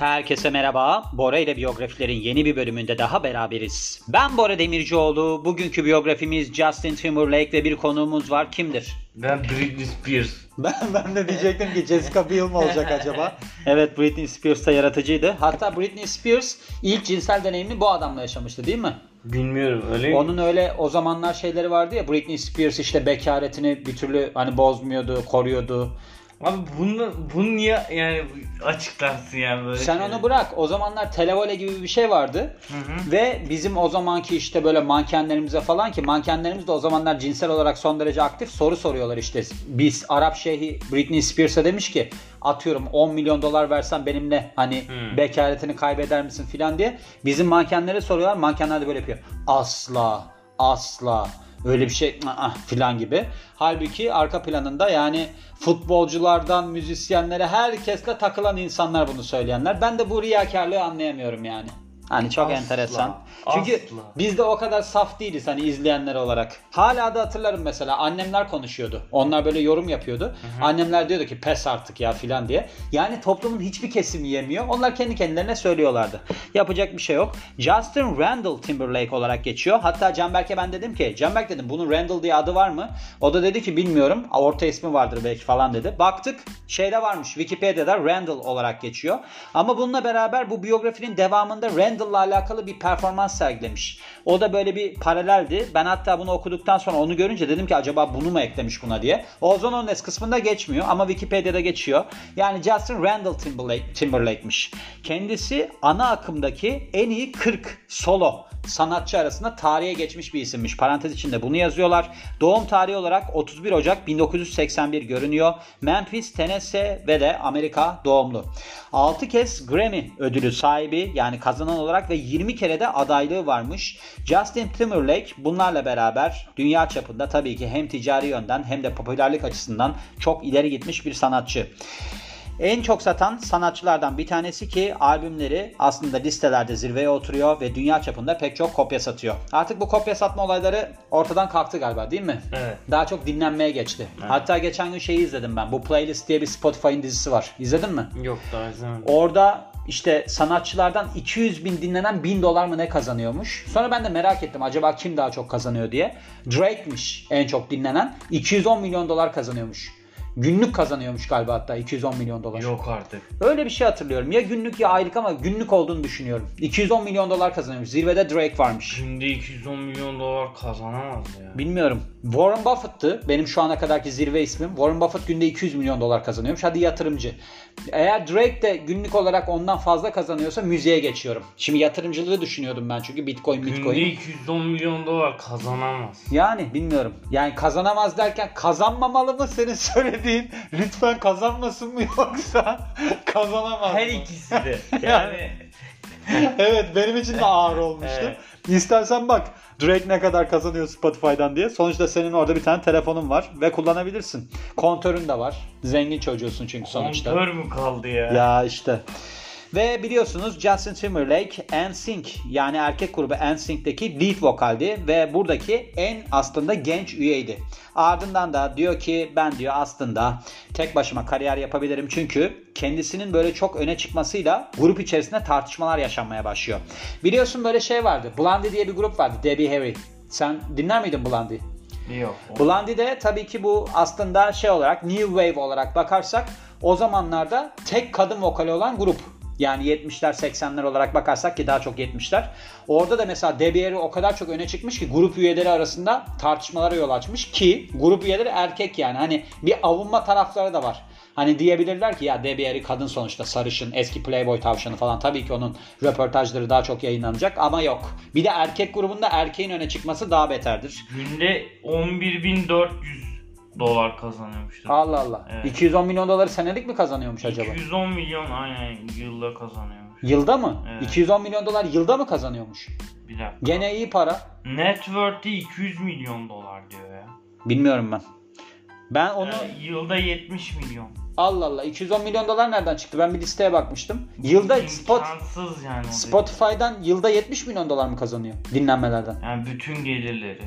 Herkese merhaba. Bora ile biyografilerin yeni bir bölümünde daha beraberiz. Ben Bora Demircioğlu. Bugünkü biyografimiz Justin Timberlake ve bir konuğumuz var. Kimdir? Ben Britney Spears. Ben, ben de diyecektim ki Jessica Biel mi olacak acaba? evet Britney Spears da yaratıcıydı. Hatta Britney Spears ilk cinsel deneyimini bu adamla yaşamıştı değil mi? Bilmiyorum öyle mi? Onun öyle o zamanlar şeyleri vardı ya Britney Spears işte bekaretini bir türlü hani bozmuyordu, koruyordu. Abi bunu, bunu niye yani açıklarsın yani böyle Sen şeyleri? onu bırak. O zamanlar televole gibi bir şey vardı. Ve bizim o zamanki işte böyle mankenlerimize falan ki mankenlerimiz de o zamanlar cinsel olarak son derece aktif soru soruyorlar işte. Biz Arap Şeyhi Britney Spears'a demiş ki atıyorum 10 milyon dolar versen benimle hani Hmm. bekaretini kaybeder misin filan diye. Bizim mankenlere soruyorlar. Mankenler de böyle yapıyor. Asla asla öyle bir şey filan gibi. Halbuki arka planında yani futbolculardan müzisyenlere herkesle takılan insanlar bunu söyleyenler. Ben de bu riyakarlığı anlayamıyorum yani. Hani çok Asla, enteresan. Çünkü asla. biz de o kadar saf değiliz hani izleyenler olarak. Hala da hatırlarım mesela annemler konuşuyordu. Onlar böyle yorum yapıyordu. Annemler diyordu ki pes artık ya filan diye. Yani toplumun hiçbir kesimi yemiyor. Onlar kendi kendilerine söylüyorlardı. Yapacak bir şey yok. Justin Randall Timberlake olarak geçiyor. Hatta Canberk'e ben dedim ki Canberk dedim bunun Randall diye adı var mı? O da dedi ki bilmiyorum. Orta ismi vardır belki falan dedi. Baktık şeyde varmış Wikipedia'da Randall olarak geçiyor. Ama bununla beraber bu biyografinin devamında Randall'la alakalı bir performans sergilemiş. O da böyle bir paraleldi. Ben hatta bunu okuduktan sonra onu görünce dedim ki acaba bunu mu eklemiş buna diye. Ozone Ones kısmında geçmiyor ama Wikipedia'da geçiyor. Yani Justin Randall Timberlake, Timberlake'miş. Kendisi ana akımdaki en iyi 40 solo sanatçı arasında tarihe geçmiş bir isimmiş. Parantez içinde bunu yazıyorlar. Doğum tarihi olarak 31 Ocak 1981 görünüyor. Memphis, Tennessee ve de Amerika doğumlu. 6 kez Grammy ödülü sahibi yani kazanan olarak ve 20 kere de adaylığı varmış. Justin Timberlake bunlarla beraber dünya çapında tabii ki hem ticari yönden hem de popülerlik açısından çok ileri gitmiş bir sanatçı. En çok satan sanatçılardan bir tanesi ki albümleri aslında listelerde zirveye oturuyor ve dünya çapında pek çok kopya satıyor. Artık bu kopya satma olayları ortadan kalktı galiba değil mi? Evet. Daha çok dinlenmeye geçti. Hatta geçen gün şeyi izledim ben. Bu Playlist diye bir Spotify'ın dizisi var. İzledin mi? Yok daha izlemedim. Orada işte sanatçılardan 200 bin dinlenen 1000 dolar mı ne kazanıyormuş. Sonra ben de merak ettim acaba kim daha çok kazanıyor diye. Drake'miş en çok dinlenen. 210 milyon dolar kazanıyormuş. Günlük kazanıyormuş galiba hatta 210 milyon dolar. Yok artık. Öyle bir şey hatırlıyorum. Ya günlük ya aylık ama günlük olduğunu düşünüyorum. 210 milyon dolar kazanıyormuş. Zirvede Drake varmış. Günde 210 milyon dolar kazanamaz ya. Bilmiyorum. Warren Buffett'tı. Benim şu ana kadarki zirve ismim. Warren Buffett günde 200 milyon dolar kazanıyormuş. Hadi yatırımcı. Eğer Drake de günlük olarak ondan fazla kazanıyorsa müziğe geçiyorum. Şimdi yatırımcılığı düşünüyordum ben çünkü Bitcoin, Günde Bitcoin. 210 milyon dolar kazanamaz. Yani bilmiyorum. Yani kazanamaz derken kazanmamalı mı senin söylediğin? Lütfen kazanmasın mı yoksa kazanamaz Her mı? ikisi de. Yani evet benim için de ağır olmuştu. Evet. İstersen bak Drake ne kadar kazanıyor Spotify'dan diye. Sonuçta senin orada bir tane telefonun var ve kullanabilirsin. Kontörün de var. Zengin çocuğusun çünkü sonuçta. kontör mü kaldı ya? Ya işte. Ve biliyorsunuz Justin Timberlake NSYNC yani erkek grubu NSYNC'deki lead vokaldi ve buradaki en aslında genç üyeydi. Ardından da diyor ki ben diyor aslında tek başıma kariyer yapabilirim çünkü kendisinin böyle çok öne çıkmasıyla grup içerisinde tartışmalar yaşanmaya başlıyor. Biliyorsun böyle şey vardı. Blondie diye bir grup vardı. Debbie Harry. Sen dinler miydin Blondie? Yok. Blondie de tabii ki bu aslında şey olarak New Wave olarak bakarsak o zamanlarda tek kadın vokali olan grup. Yani 70'ler 80'ler olarak bakarsak ki daha çok 70'ler. Orada da mesela Harry o kadar çok öne çıkmış ki grup üyeleri arasında tartışmalara yol açmış ki grup üyeleri erkek yani. Hani bir avunma tarafları da var. Hani diyebilirler ki ya Harry kadın sonuçta sarışın eski Playboy tavşanı falan tabii ki onun röportajları daha çok yayınlanacak ama yok. Bir de erkek grubunda erkeğin öne çıkması daha beterdir. Günde 11.400 dolar kazanıyormuştur. Allah Allah. Evet. 210 milyon doları senelik mi kazanıyormuş acaba? 210 milyon aynen yılda kazanıyormuş. Yılda mı? Evet. 210 milyon dolar yılda mı kazanıyormuş? Bir dakika. Gene iyi para. Net worth'i 200 milyon dolar diyor ya. Bilmiyorum ben. Ben onu Yani yılda 70 milyon. Allah Allah 210 milyon dolar nereden çıktı? Ben bir listeye bakmıştım. Yılda Spot yani. Spotify'dan yılda 70 milyon dolar mı kazanıyor dinlenmelerden? dedi. Yani bütün gelirleri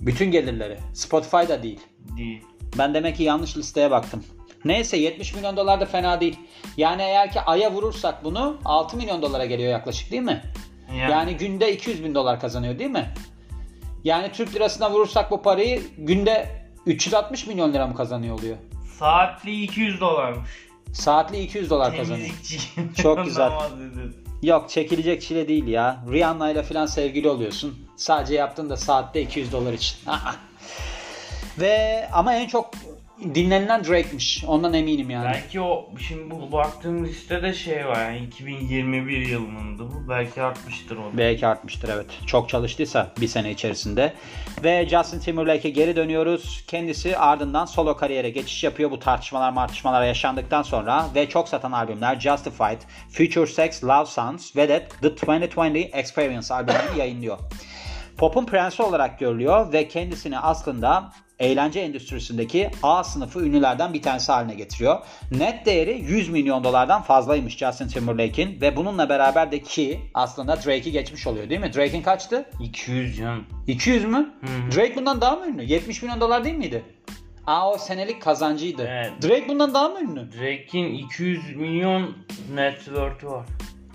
Bütün gelirleri. Spotify'da değil. değil. Ben demek ki yanlış listeye baktım. Neyse 70 milyon dolar da fena değil. Yani eğer ki Ay'a vurursak bunu 6 milyon dolara geliyor yaklaşık değil mi? Yani, Yani günde 200 bin dolar kazanıyor değil mi? Yani Türk lirasına vurursak bu parayı günde 360 milyon lira mı kazanıyor oluyor? saatli 200 dolarmış. Saatli 200 dolar kazanıyor. Çok güzel. Yok çekilecek çile değil ya. Rihanna ile falan sevgili oluyorsun. Sadece yaptığın da saatte 200 dolar için. Ve ama en çok dinlenilen Drake'miş. Ondan eminim yani. Belki o şimdi bu baktığım listede şey var yani 2021 yılındı bu. Belki artmıştır o. da. Belki artmıştır evet. Çok çalıştıysa bir sene içerisinde. Ve Justin Timberlake'e geri dönüyoruz. Kendisi ardından solo kariyere geçiş yapıyor bu tartışmalar martışmalar yaşandıktan sonra. Ve çok satan albümler Justified, Future Sex, Love Songs ve de The 2020 Experience albümünü yayınlıyor. Pop'un prensi olarak görülüyor ve kendisini aslında eğlence endüstrisindeki A sınıfı ünlülerden bir tanesi haline getiriyor. Net değeri 100 milyon dolardan fazlaymış Justin Timberlake'in ve bununla beraber de ki aslında Drake'i geçmiş oluyor değil mi? Drake'in kaçtı? 200 canım. 200 mü? hı. Drake bundan daha mı ünlü? 70 milyon dolar değil miydi? Aa o senelik kazancıydı. Evet. Drake bundan daha mı ünlü? Drake'in 200 milyon net worth'ü var.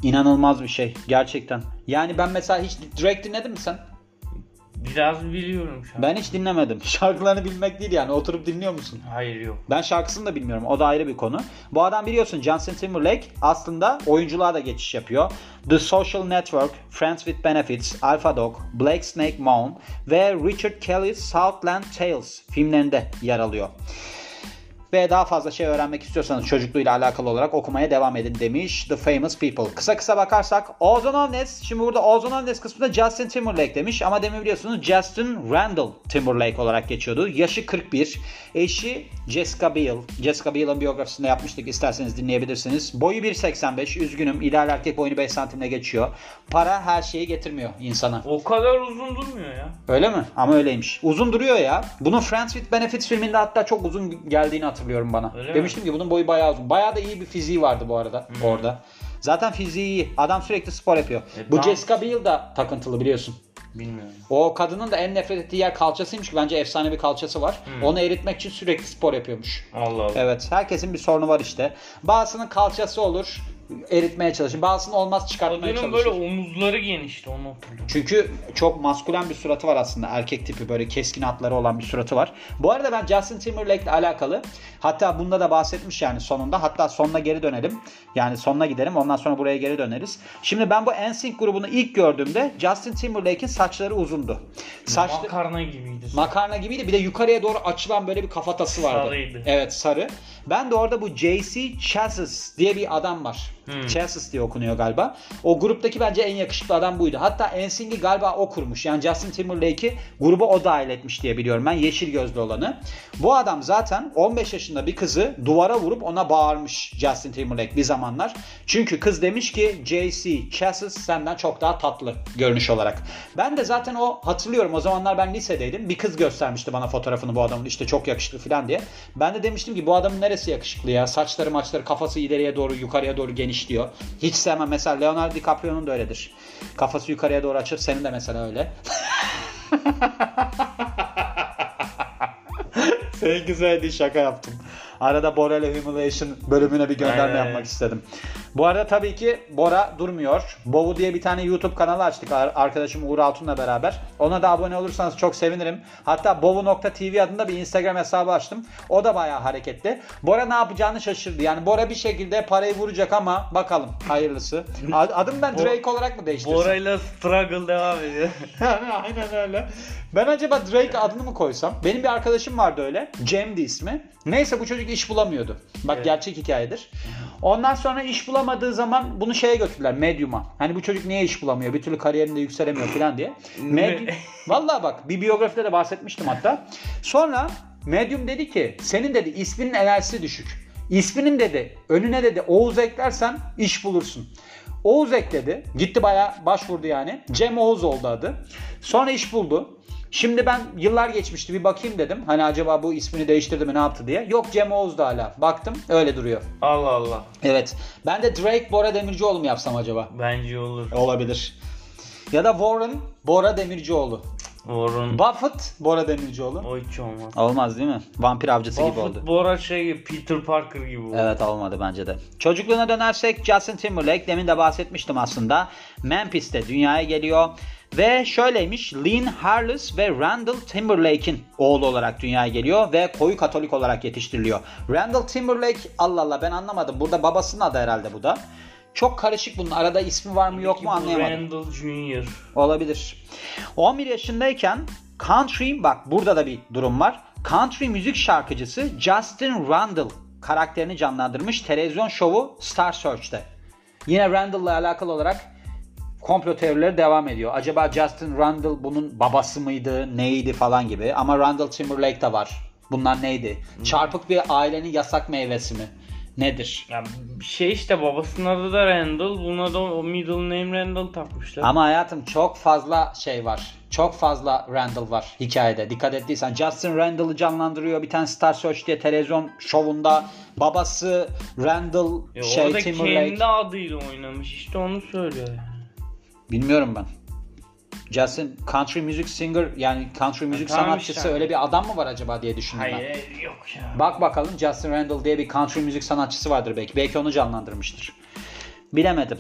İnanılmaz bir şey gerçekten. Yani ben mesela hiç Drake dinledin mi sen? Biraz biliyorum şu an. Ben hiç dinlemedim. Şarkılarını bilmek değil yani. Oturup dinliyor musun? Hayır yok. Ben şarkısını da bilmiyorum. O da ayrı bir konu. Bu adam biliyorsun Justin Timberlake aslında oyunculuğa da geçiş yapıyor. The Social Network, Friends with Benefits, Alpha Dog, Black Snake Moan ve Richard Kelly's Southland Tales filmlerinde yer alıyor. Ve daha fazla şey öğrenmek istiyorsanız çocukluğuyla alakalı olarak okumaya devam edin demiş The Famous People. Kısa kısa bakarsak Ozone Ovnes, şimdi burada Ozone Ovnes kısmında Justin Timberlake demiş ama demin biliyorsunuz Justin Randall Timberlake olarak geçiyordu. Yaşı 41, eşi Jessica Biel. Jessica Biel'ın biyografisinde yapmıştık isterseniz dinleyebilirsiniz. Boyu 1.85, üzgünüm ideal erkek boyunu 5 santimle geçiyor. Para her şeyi getirmiyor insana. O kadar uzun durmuyor ya. Öyle mi? Ama öyleymiş. Uzun duruyor ya. Bunun Friends with Benefits filminde hatta çok uzun geldiğini hatırlıyorum bana. Öyle mi? Demiştim ki bunun boyu bayağı uzun. Bayağı da iyi bir fiziği vardı bu arada orada. Zaten fiziği iyi. Adam sürekli spor yapıyor. E, bu dans- Jessica Biel da takıntılı biliyorsun. Bilmiyorum. O kadının da en nefret ettiği yer kalçasıymış ki bence efsane bir kalçası var. Onu eritmek için sürekli spor yapıyormuş. Allah Allah. Evet herkesin bir sorunu var işte. Bazısının kalçası olur eritmeye çalışır. Bazısının olmaz çıkartmaya Kadının çalışır. böyle omuzları genişti onu hatırlıyorum. Çünkü çok maskülen bir suratı var aslında. Erkek tipi böyle keskin hatları olan bir suratı var. Bu arada ben Justin Timberlake ile alakalı hatta bunda da bahsetmiş yani sonunda. Hatta sonuna geri dönelim. Yani sonuna gidelim. Ondan sonra buraya geri döneriz. Şimdi ben bu NSYNC grubunu ilk gördüğümde Justin Timberlake'in saçları uzundu. Saçlı Makarna gibiydi. makarna gibiydi. Bir de yukarıya doğru açılan böyle bir kafatası vardı. Sarıydı. Evet sarı. Ben de orada bu JC Chassis diye bir adam var. Hmm. Chassis diye okunuyor galiba. O gruptaki bence en yakışıklı adam buydu. Hatta NSYNC'i galiba o kurmuş. Yani Justin Timberlake'i gruba o dahil etmiş diye biliyorum ben. Yeşil gözlü olanı. Bu adam zaten 15 yaşında bir kızı duvara vurup ona bağırmış Justin Timberlake bir zamanlar. Çünkü kız demiş ki JC Chassis senden çok daha tatlı görünüş olarak. Ben de zaten o hatırlıyorum o zamanlar ben lisedeydim. Bir kız göstermişti bana fotoğrafını bu adamın işte çok yakışıklı falan diye. Ben de demiştim ki bu adamın neresi yakışıklı ya? Saçları maçları kafası ileriye doğru yukarıya doğru geniş diyor. Hiç sevmem. Mesela Leonardo DiCaprio'nun da öyledir. Kafası yukarıya doğru açıp senin de mesela öyle. Senin güzel değil şaka yaptım. Arada Bora ile Humiliation bölümüne bir gönderme Aynen. yapmak istedim. Bu arada tabii ki Bora durmuyor. Bovu diye bir tane YouTube kanalı açtık ar- arkadaşım Uğur Altun'la beraber. Ona da abone olursanız çok sevinirim. Hatta bovu.tv adında bir Instagram hesabı açtım. O da bayağı hareketli. Bora ne yapacağını şaşırdı. Yani Bora bir şekilde parayı vuracak ama bakalım hayırlısı. Ad- Adım ben Drake olarak mı değiştirsem? Bora'yla struggle devam ediyor. Aynen öyle. Ben acaba Drake adını mı koysam? Benim bir arkadaşım vardı öyle. Cem'di ismi. Neyse bu çocuk iş bulamıyordu. Bak Evet. gerçek hikayedir. Ondan sonra iş bulamadığı zaman bunu şeye götürdüler Medium'a. Hani bu çocuk niye iş bulamıyor? Bir türlü kariyerinde yükselemiyor falan diye. Medium, Vallahi bak bir biyografide de bahsetmiştim hatta. Sonra Medium dedi ki senin dedi isminin enerjisi düşük. İsminin dedi önüne dedi Oğuz eklersen iş bulursun. Oğuz ekledi. Gitti bayağı başvurdu yani. Cem Oğuz oldu adı. Sonra iş buldu. Şimdi ben yıllar geçmişti bir bakayım dedim. Hani acaba bu ismini değiştirdi mi ne yaptı diye. Yok Cem Oğuz'du hala. Baktım öyle duruyor. Allah Allah. Evet. Ben de Drake Bora Demircioğlu mu yapsam acaba? Bence olur. Olabilir. Ya da Warren Bora Demircioğlu. Warren. Buffett Bora Demircioğlu. o hiç olmaz. Olmaz değil mi? Vampir avcısı gibi oldu. Buffett Bora şey Peter Parker gibi oldu. Evet olmadı bence de. Çocukluğuna dönersek Justin Timberlake demin de bahsetmiştim aslında. Memphis'te dünyaya geliyor. Ve şöyleymiş Lynn Harless ve Randall Timberlake'in oğlu olarak dünyaya geliyor ve koyu katolik olarak yetiştiriliyor. Randall Timberlake Allah Allah ben anlamadım. Burada babasının adı herhalde bu da. Çok karışık bunun. Arada ismi var mı yok mu anlayamadım. Randall Jr. Olabilir. 11 yaşındayken country bak burada da bir durum var. Country müzik şarkıcısı Justin Randall karakterini canlandırmış televizyon şovu Star Search'te. Yine Randall'la alakalı olarak komplo teorileri devam ediyor. Acaba Justin Randall bunun babası mıydı, neydi falan gibi. Ama Randall Timberlake de var. Bunlar neydi? Çarpık bir ailenin yasak meyvesi mi? Nedir? Ya şey işte babasının adı da Randall. Buna da o middle name Randall takmışlar. Ama hayatım çok fazla şey var. Çok fazla Randall var hikayede. Dikkat ettiysen Justin Randall'ı canlandırıyor. Bir tane Star Search diye televizyon şovunda. Babası Randall Ya şey Timberlake. kendi adıyla oynamış. İşte onu söylüyor. yani. Bilmiyorum ben. Justin country music singer yani country müzik tamam sanatçısı işte. öyle bir adam mı var acaba diye düşündüm ben. Hayır yok ya. Bak bakalım Justin Randall diye bir country müzik sanatçısı vardır belki. Belki onu canlandırmıştır. Bilemedim.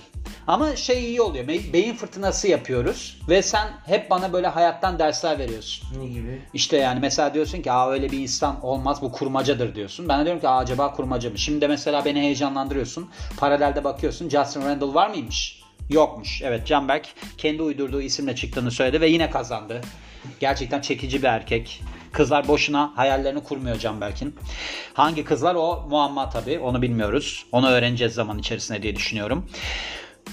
Ama şey iyi oluyor. Be- Beyin fırtınası yapıyoruz ve sen hep bana böyle hayattan dersler veriyorsun. Ne gibi? İşte yani mesela diyorsun ki Aa, öyle bir insan olmaz bu kurmacadır diyorsun. Ben de diyorum ki Aa, acaba kurmaca mı? Şimdi de mesela beni heyecanlandırıyorsun. Paralelde bakıyorsun Justin Randall var mıymış? Yokmuş. Evet Canberk kendi uydurduğu isimle çıktığını söyledi ve yine kazandı. Gerçekten çekici bir erkek. Kızlar boşuna hayallerini kurmuyor Canberk'in. Hangi kızlar o muamma tabii onu bilmiyoruz. Onu öğreneceğiz zaman içerisinde diye düşünüyorum.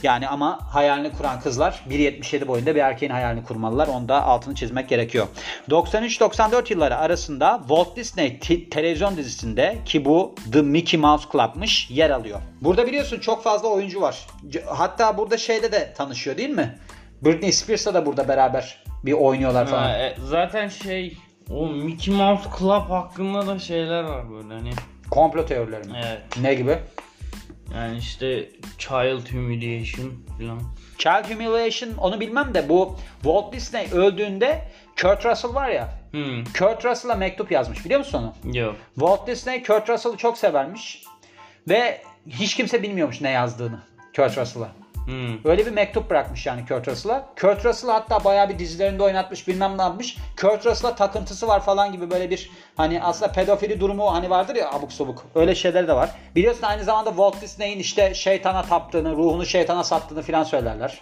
Yani ama hayalini kuran kızlar 1.77 boyunda bir erkeğin hayalini kurmalılar. Onda altını çizmek gerekiyor. 93-94 yılları arasında Walt Disney televizyon dizisinde ki bu The Mickey Mouse Club'mış yer alıyor. Burada biliyorsun çok fazla oyuncu var. Hatta burada şeyde de tanışıyor değil mi? Britney Spears'la da burada beraber bir oynuyorlar falan. Ha, e, zaten şey o Mickey Mouse Club hakkında da şeyler var böyle hani. Komplo teorileri mi? Evet. Ne gibi? Yani işte child humiliation falan. Child Humiliation onu bilmem de bu Walt Disney öldüğünde Kurt Russell var ya Hmm. Kurt Russell'a mektup yazmış biliyor musun onu? Yok. Walt Disney Kurt Russell'ı çok severmiş ve hiç kimse bilmiyormuş ne yazdığını Kurt Russell'a. Hmm. Öyle bir mektup bırakmış yani Kurt Russell'a. Kurt Russell hatta bayağı bir dizilerinde oynatmış bilmem ne yapmış. Kurt Russell'a takıntısı var falan gibi böyle bir hani aslında pedofili durumu hani vardır ya abuk sabuk. Öyle şeyler de var. Biliyorsun aynı zamanda Walt Disney'in işte şeytana taptığını, ruhunu şeytana sattığını filan söylerler.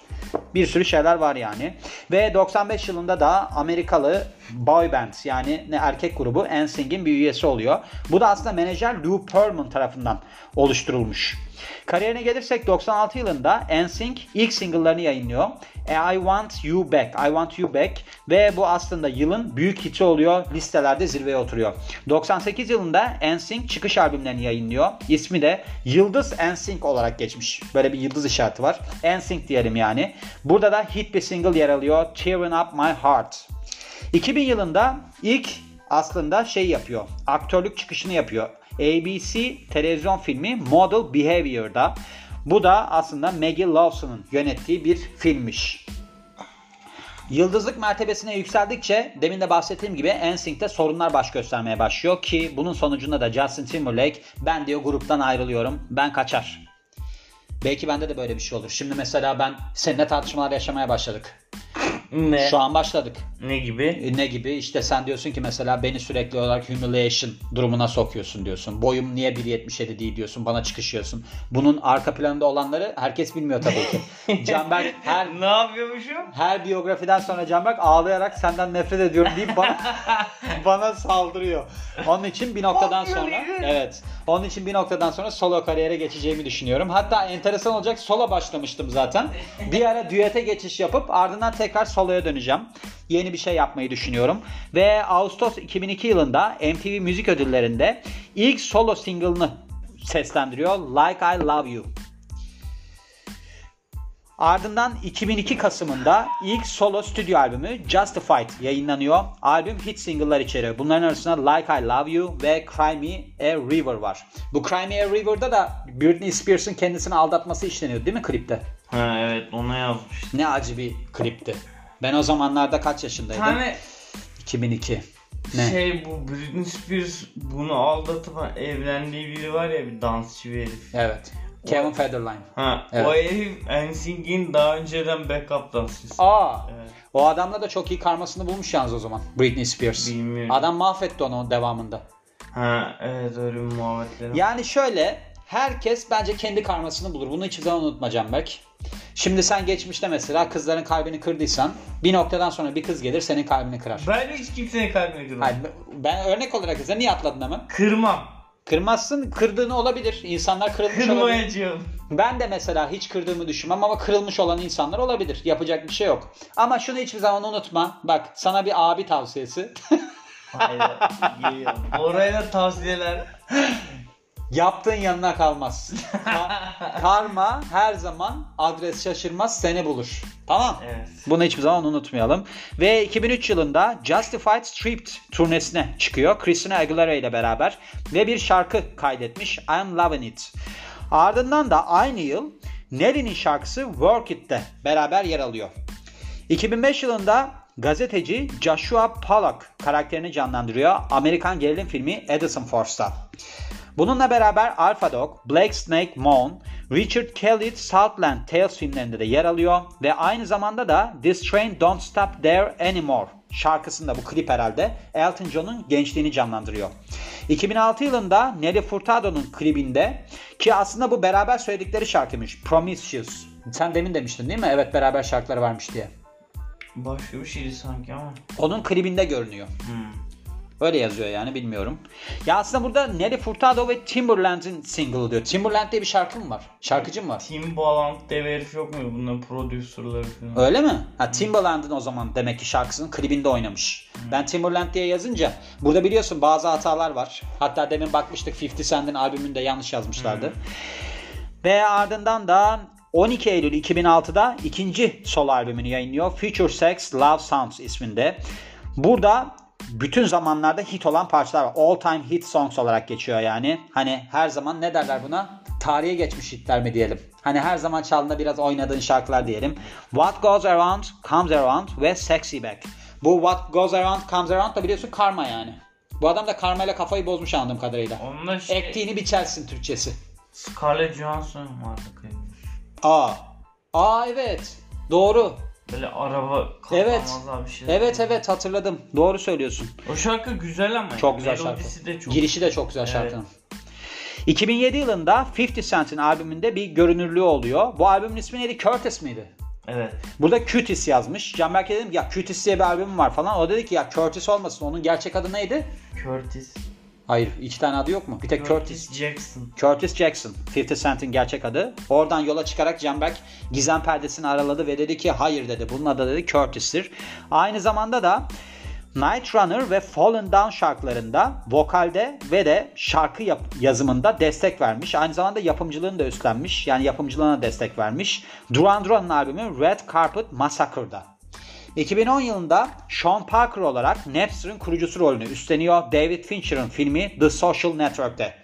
Bir sürü şeyler var yani. Ve 95 yılında da Amerikalı boy band yani ne erkek grubu NSYNC'in bir üyesi oluyor. Bu da aslında menajer Lou Pearlman tarafından oluşturulmuş. Kariyerine gelirsek 96 yılında NSYNC ilk single'larını yayınlıyor. I Want You Back, I Want You Back ve bu aslında yılın büyük hiti oluyor. Listelerde zirveye oturuyor. 98 yılında NSYNC çıkış albümlerini yayınlıyor. İsmi de Yıldız NSYNC olarak geçmiş. Böyle bir yıldız işareti var. NSYNC diyelim yani. Burada da hit bir single yer alıyor. Tearing Up My Heart. 2000 yılında ilk aslında şey yapıyor. Aktörlük çıkışını yapıyor. ABC televizyon filmi Model Behavior'da. Bu da aslında Maggie Lawson'ın yönettiği bir filmmiş. Yıldızlık mertebesine yükseldikçe demin de bahsettiğim gibi NSYNC'te sorunlar baş göstermeye başlıyor ki bunun sonucunda da Justin Timberlake ben diyor gruptan ayrılıyorum ben kaçar. Belki bende de böyle bir şey olur. Şimdi mesela ben seninle tartışmalar yaşamaya başladık. Ne? Şu an başladık. Ne gibi? E, Ne gibi? İşte sen diyorsun ki mesela beni sürekli olarak humiliation durumuna sokuyorsun diyorsun. Boyum niye 1.77 değil diyorsun. Bana çıkışıyorsun. Bunun arka planında olanları herkes bilmiyor tabii ki. Canberk her ne yapıyormuşum? her biyografiden sonra Canberk ağlayarak senden nefret ediyorum deyip bana bana saldırıyor. Onun için bir noktadan sonra evet. Onun için bir noktadan sonra solo kariyere geçeceğimi düşünüyorum. Hatta enteresan olacak solo başlamıştım zaten. Bir ara düete geçiş yapıp ardından tekrar soloya döneceğim. Yeni bir şey yapmayı düşünüyorum. Ve Ağustos 2002 yılında MTV Müzik Ödülleri'nde ilk solo single'ını seslendiriyor. Like I Love You. Ardından 2002 Kasım'ında ilk solo stüdyo albümü Justified yayınlanıyor. Albüm hit single'lar içeriyor. Bunların arasında Like I Love You ve Cry Me a River var. Bu Cry Me a River'da da Britney Spears'ın kendisini aldatması işleniyor değil mi klipte? Ha evet ona yazmış. Ne acı bir klipti. Ben o zamanlarda kaç yaşındaydım? tane 2002. Ne? şey bu Britney Spears bunu aldatıp evlendiği biri var ya bir dansçı bir herif. Evet. Kevin Federline. Ha, Evet. o herif NSYNC'in daha önceden backup dansçısı. Aa, Evet. o adamla da çok iyi karmasını bulmuş yalnız o zaman. Britney Spears. Bilmiyorum. Adam mahvetti onu devamında. Ha evet öyle bir muhabbetleri. Yani şöyle herkes bence kendi karmasını bulur. Bunu hiçbir zaman unutma Canberk. Şimdi sen geçmişte mesela kızların kalbini kırdıysan bir noktadan sonra bir kız gelir senin kalbini kırar. Ben hiç kimsenin kalbini kırmam. Hayır, ben örnek olarak kıza niye atladın hemen? Kırmam. Kırmazsın, kırdığını olabilir. İnsanlar kırılmış olabilir. Kırmayacağım. Ben de mesela hiç kırdığımı düşünmem ama kırılmış olan insanlar olabilir. Yapacak bir şey yok. Ama şunu hiçbir zaman unutma. Bak sana bir abi tavsiyesi. Hayır. Oraya tavsiyeler. Yaptığın yanına kalmaz. Ka- karma her zaman adres şaşırmaz seni bulur. Tamam. Evet. Bunu hiçbir zaman unutmayalım. Ve 2003 yılında Justified Stripped turnesine çıkıyor. Christina Aguilera ile beraber. Ve bir şarkı kaydetmiş. I'm Loving It. Ardından da aynı yıl Nelly'nin şarkısı Work It'te beraber yer alıyor. 2005 yılında gazeteci Joshua Pollock karakterini canlandırıyor Amerikan gerilim filmi Edison Force'ta. Bununla beraber Alpha Dog, Black Snake Moan, Richard Kelly Southland Tales filmlerinde de yer alıyor ve aynı zamanda da This Train Don't Stop There Anymore şarkısında bu klip herhalde Elton John'un gençliğini canlandırıyor. 2006 yılında Nelly Furtado'nun klibinde ki aslında bu beraber söyledikleri şarkıymış Promiscuous. Sen demin demiştin değil mi? Evet beraber şarkıları varmış diye. Başka bir şeydi sanki ama. Onun klibinde görünüyor. Hmm. Öyle yazıyor yani bilmiyorum. Ya aslında burada Nelly Furtado ve Timberland'in single'ı diyor. Timberland diye bir şarkı mı var? Şarkıcı mı var? Timbaland diye bir herif yok mu? Bunların prodüserleri falan. Öyle mi? Ha Timberland'ın o zaman demek ki şarkısının klibinde oynamış. Ben Timberland diye yazınca burada biliyorsun bazı hatalar var. Hatta demin bakmıştık 50 Cent'in albümünde yanlış yazmışlardı. Ve ardından da 12 Eylül 2006'da ikinci solo albümünü yayınlıyor. Future Sex Love Sounds isminde. Burada bütün zamanlarda hit olan parçalar var. All time hit songs olarak geçiyor yani. Hani her zaman ne derler buna? Tarihe geçmiş hitler mi diyelim. Hani her zaman çaldığında biraz oynadığın şarkılar diyelim. What Goes Around Comes Around ve Sexy Back. Bu What Goes Around Comes Around da biliyorsun karma yani. Bu adam da karmayla kafayı bozmuş anladığım kadarıyla. Onunla şey, Ektiğini biçersin Türkçesi. Scarlett Johansson vardı kaymış. Aa. Aa evet. Doğru. Böyle araba Evet. bir şey. Evet evet hatırladım. Doğru söylüyorsun. O şarkı güzel ama. Çok ya. güzel şarkı. Melodisi de çok. Girişi de çok güzel Evet. şarkının. 2007 yılında 50 Cent'in albümünde bir görünürlüğü oluyor. Bu albümün ismi neydi? Curtis miydi? Evet. Burada Cutis yazmış. Canberk'e dedim ki ya Cutis diye bir albüm var falan. O dedi ki ya Curtis olmasın. Onun gerçek adı neydi? Curtis. Hayır iki tane adı yok mu? Bir tek Curtis. Curtis Jackson. Curtis Jackson. 50 Cent'in gerçek adı. Oradan yola çıkarak Canberk gizem perdesini araladı ve dedi ki hayır dedi. Bunun adı dedi Curtis'tir. Aynı zamanda da Night Runner ve Fallen Down şarkılarında vokalde ve de şarkı yap- yazımında destek vermiş. Aynı zamanda yapımcılığını da üstlenmiş. Yani yapımcılığına destek vermiş. Duran Duran'ın albümü Red Carpet Massacre'da. 2010 yılında Sean Parker olarak Napster'ın kurucusu rolünü üstleniyor David Fincher'ın filmi The Social Network'te.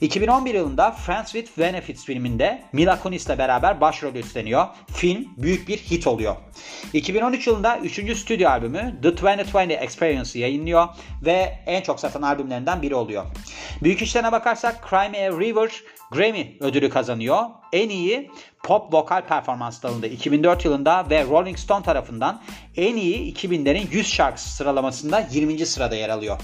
2011 yılında Friends with Benefits filminde Mila Kunis'le beraber başrolü üstleniyor. Film büyük bir hit oluyor. 2013 yılında 3. stüdyo albümü The 2020 Experience'ı yayınlıyor ve en çok satan albümlerinden biri oluyor. Büyük işlerine bakarsak Cry a River Grammy ödülü kazanıyor. En iyi pop vokal performans dalında 2004 yılında ve Rolling Stone tarafından en iyi 2000'lerin 100 şarkısı sıralamasında 20. sırada yer alıyor.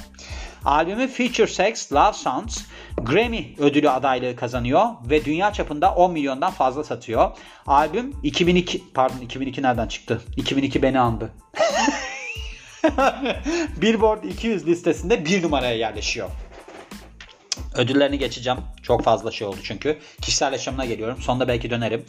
Albümü Future Sex Love Sounds Grammy ödülü adaylığı kazanıyor ve dünya çapında 10 milyondan fazla satıyor. Albüm 2002 pardon 2002 nereden çıktı? 2002 beni andı. Billboard 200 listesinde bir numaraya yerleşiyor. Ödüllerini geçeceğim. Çok fazla şey oldu çünkü. Kişisel yaşamına geliyorum. Sonunda belki dönerim.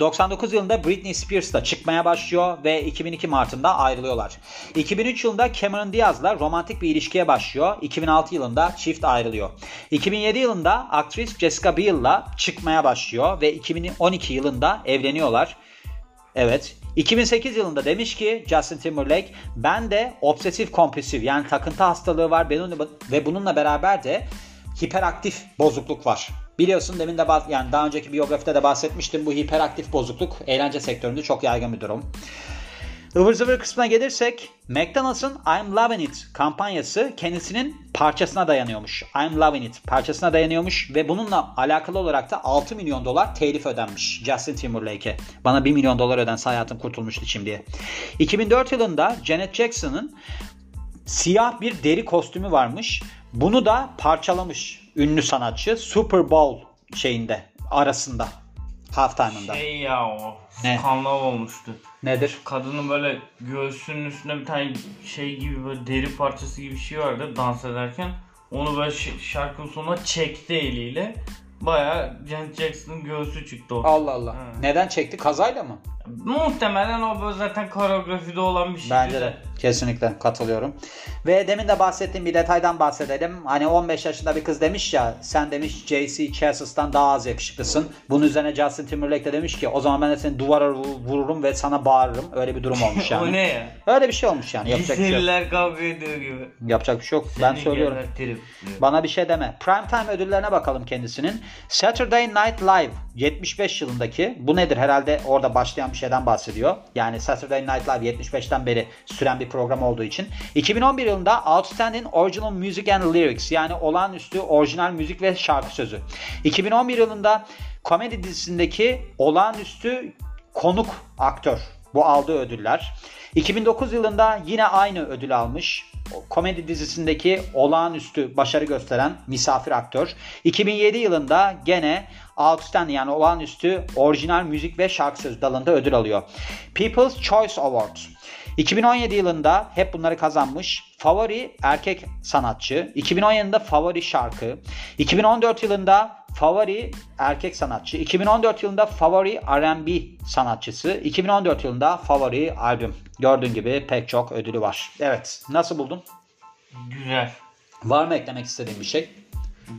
99 yılında Britney Spears da çıkmaya başlıyor ve 2002 Mart'ında ayrılıyorlar. 2003 yılında Cameron Diaz'la romantik bir ilişkiye başlıyor. 2006 yılında çift ayrılıyor. 2007 yılında aktris Jessica Biel'la çıkmaya başlıyor ve 2012 yılında evleniyorlar. Evet. 2008 yılında demiş ki Justin Timberlake ben de obsesif kompulsif yani takıntı hastalığı var ve bununla beraber de hiperaktif bozukluk var. Biliyorsun demin de yani daha önceki biyografide de bahsetmiştim bu hiperaktif bozukluk eğlence sektöründe çok yaygın bir durum. ıvır zıvır kısmına gelirsek McDonald's'ın I'm Loving It kampanyası kendisinin parçasına dayanıyormuş. I'm Loving It parçasına dayanıyormuş ve bununla alakalı olarak da 6 milyon dolar telif ödenmiş Justin Timberlake'e. Bana 1 milyon dolar ödense hayatım kurtulmuştu şimdiye. 2004 yılında Janet Jackson'ın siyah bir deri kostümü varmış. Bunu da parçalamış ünlü sanatçı Super Bowl şeyinde arasında halftime'ında. Şey ya o. Ne? Skandal olmuştu. Nedir? Kadının böyle göğsünün üstünde bir tane şey gibi böyle deri parçası gibi bir şey vardı dans ederken. Onu böyle şarkının sonuna çekti eliyle. Baya Janet Jackson'ın göğsü çıktı o. Allah Allah. Ha. Neden çekti? Kazayla mı? Muhtemelen o zaten koreografide olan bir şey. Bence de. Kesinlikle katılıyorum. Ve demin de bahsettiğim bir detaydan bahsedelim. Hani 15 yaşında bir kız demiş ya sen demiş J.C. Chassis'tan daha az yakışıklısın. Bunun üzerine Justin Timberlake de demiş ki o zaman ben de seni duvara vu- vururum ve sana bağırırım. Öyle bir durum olmuş yani. o ne ya? Öyle bir şey olmuş yani. Yapacak bir şey yok. Kavga ediyor gibi. Yapacak bir şey yok. Ben Seni söylüyorum. gebertirim diyor. Bana bir şey deme. Primetime ödüllerine bakalım kendisinin. Saturday Night Live 75 yılındaki. Bu nedir? Herhalde orada başlayan bir şeyden bahsediyor. Yani Saturday Night Live 75'ten beri süren bir program olduğu için. 2011 yılında Outstanding Original Music and Lyrics yani olağanüstü orijinal müzik ve şarkı sözü. 2011 yılında komedi dizisindeki olağanüstü konuk aktör. Bu aldığı ödüller. 2009 yılında yine aynı ödül almış. Komedi dizisindeki olağanüstü başarı gösteren misafir aktör. 2007 yılında gene Outstanding yani olağanüstü orijinal müzik ve şarkı dalında ödül alıyor. People's Choice Award. 2017 yılında hep bunları kazanmış. Favori erkek sanatçı. 2010 yılında favori şarkı. 2014 yılında favori erkek sanatçı. 2014 yılında favori R&B sanatçısı. 2014 yılında favori albüm. Gördüğün gibi pek çok ödülü var. Evet. Nasıl buldun? Güzel. Var mı eklemek istediğin bir şey?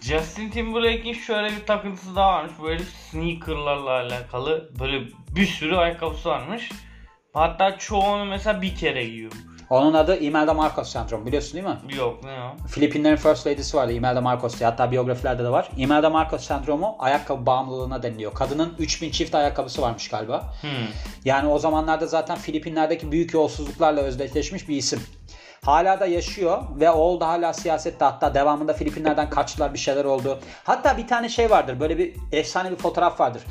Justin Timberlake'in şöyle bir takıntısı daha varmış. Böyle sneakerlarla alakalı böyle bir sürü ayakkabısı varmış. Hatta çoğunu mesela bir kere giyiyor. Onun adı Imelda Marcos sendromu biliyorsun değil mi? Yok ne o? Filipinlerin First Lady'si vardı Imelda Marcos diye. Hatta biyografilerde de var. Imelda Marcos sendromu ayakkabı bağımlılığına deniliyor. Kadının 3000 çift ayakkabısı varmış galiba. Hmm. Yani o zamanlarda zaten Filipinler'deki büyük yolsuzluklarla özdeşleşmiş bir isim. Hala da yaşıyor ve oğul da hala siyasette hatta devamında Filipinler'den kaçtılar bir şeyler oldu. Hatta bir tane şey vardır böyle bir efsane bir fotoğraf vardır.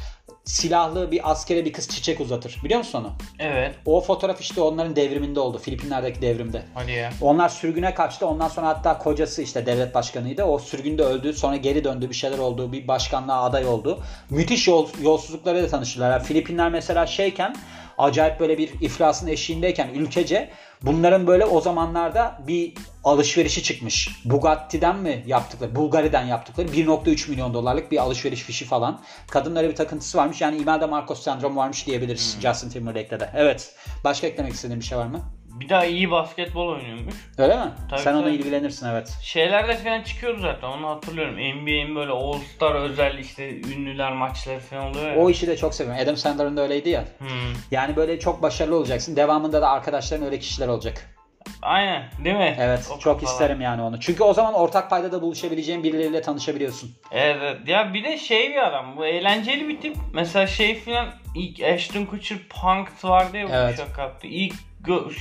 Silahlı bir askere bir kız çiçek uzatır. Biliyor musun onu? Evet. O fotoğraf işte onların devriminde oldu. Filipinler'deki devrimde. Hadi ya. Onlar sürgüne kaçtı. Ondan sonra hatta kocası işte devlet başkanıydı. O sürgünde öldü. Sonra geri döndü. Bir şeyler oldu. Bir başkanlığa aday oldu. Müthiş yol, yolsuzluklara da tanıştılar. Yani Filipinler mesela şeyken acayip böyle bir iflasın eşiğindeyken ülkece bunların böyle o zamanlarda bir alışverişi çıkmış. Bugatti'den mi yaptıkları, Bulgari'den yaptıkları 1.3 milyon dolarlık bir alışveriş fişi falan. Kadınlara bir takıntısı varmış. Yani Imelda Marcos sendromu varmış diyebiliriz Justin Timberlake'de de. Evet. Başka eklemek istediğin bir şey var mı? Bir daha iyi basketbol oynuyormuş. Öyle mi? Tabii, Sen ona tabii. ilgilenirsin evet. Şeylerde falan çıkıyordu zaten onu hatırlıyorum. NBA'in böyle All Star özel işte ünlüler maçları falan oluyor ya. O işi de çok seviyorum. Adam Sandler'ın da öyleydi ya. Hmm. Yani böyle çok başarılı olacaksın. Devamında da arkadaşların öyle kişiler olacak. Aynen değil mi? Evet. O çok kafalar. isterim yani onu. Çünkü o zaman ortak payda da buluşabileceğin birileriyle tanışabiliyorsun. Evet ya bir de şey bir adam bu eğlenceli bir tip. Mesela şey filan ilk Ashton Kutcher Punk vardı ya Evet. şaka yaptı. İlk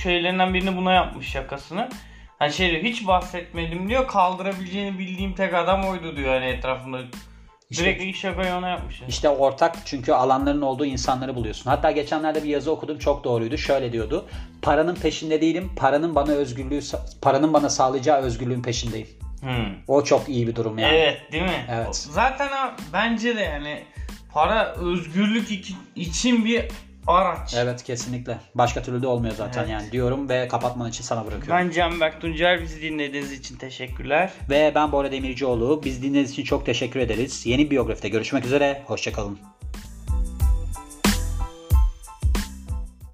şeylerinden birini buna yapmış şakasını. Hani şey diyor hiç bahsetmedim diyor kaldırabileceğini bildiğim tek adam oydu diyor hani etrafında. İşte- Direkt ilk şakayı ona. İşte ortak çünkü alanların olduğu insanları buluyorsun. Hatta geçenlerde bir yazı okudum çok doğruydu. Şöyle diyordu. Paranın peşinde değilim. Paranın bana özgürlüğü paranın bana sağlayacağı özgürlüğün peşindeyim. Hmm. O çok iyi bir durum yani. Evet değil mi? Evet. Zaten bence de yani para özgürlük için bir araç. Evet kesinlikle. Başka türlü de olmuyor zaten Evet. yani diyorum ve kapatman için sana bırakıyorum. Ben Can Berk Tuncer bizi dinlediğiniz için teşekkürler. Ve ben Bora Demircioğlu. Biz dinlediğiniz için çok teşekkür ederiz. Yeni biyografide görüşmek üzere. Hoşçakalın.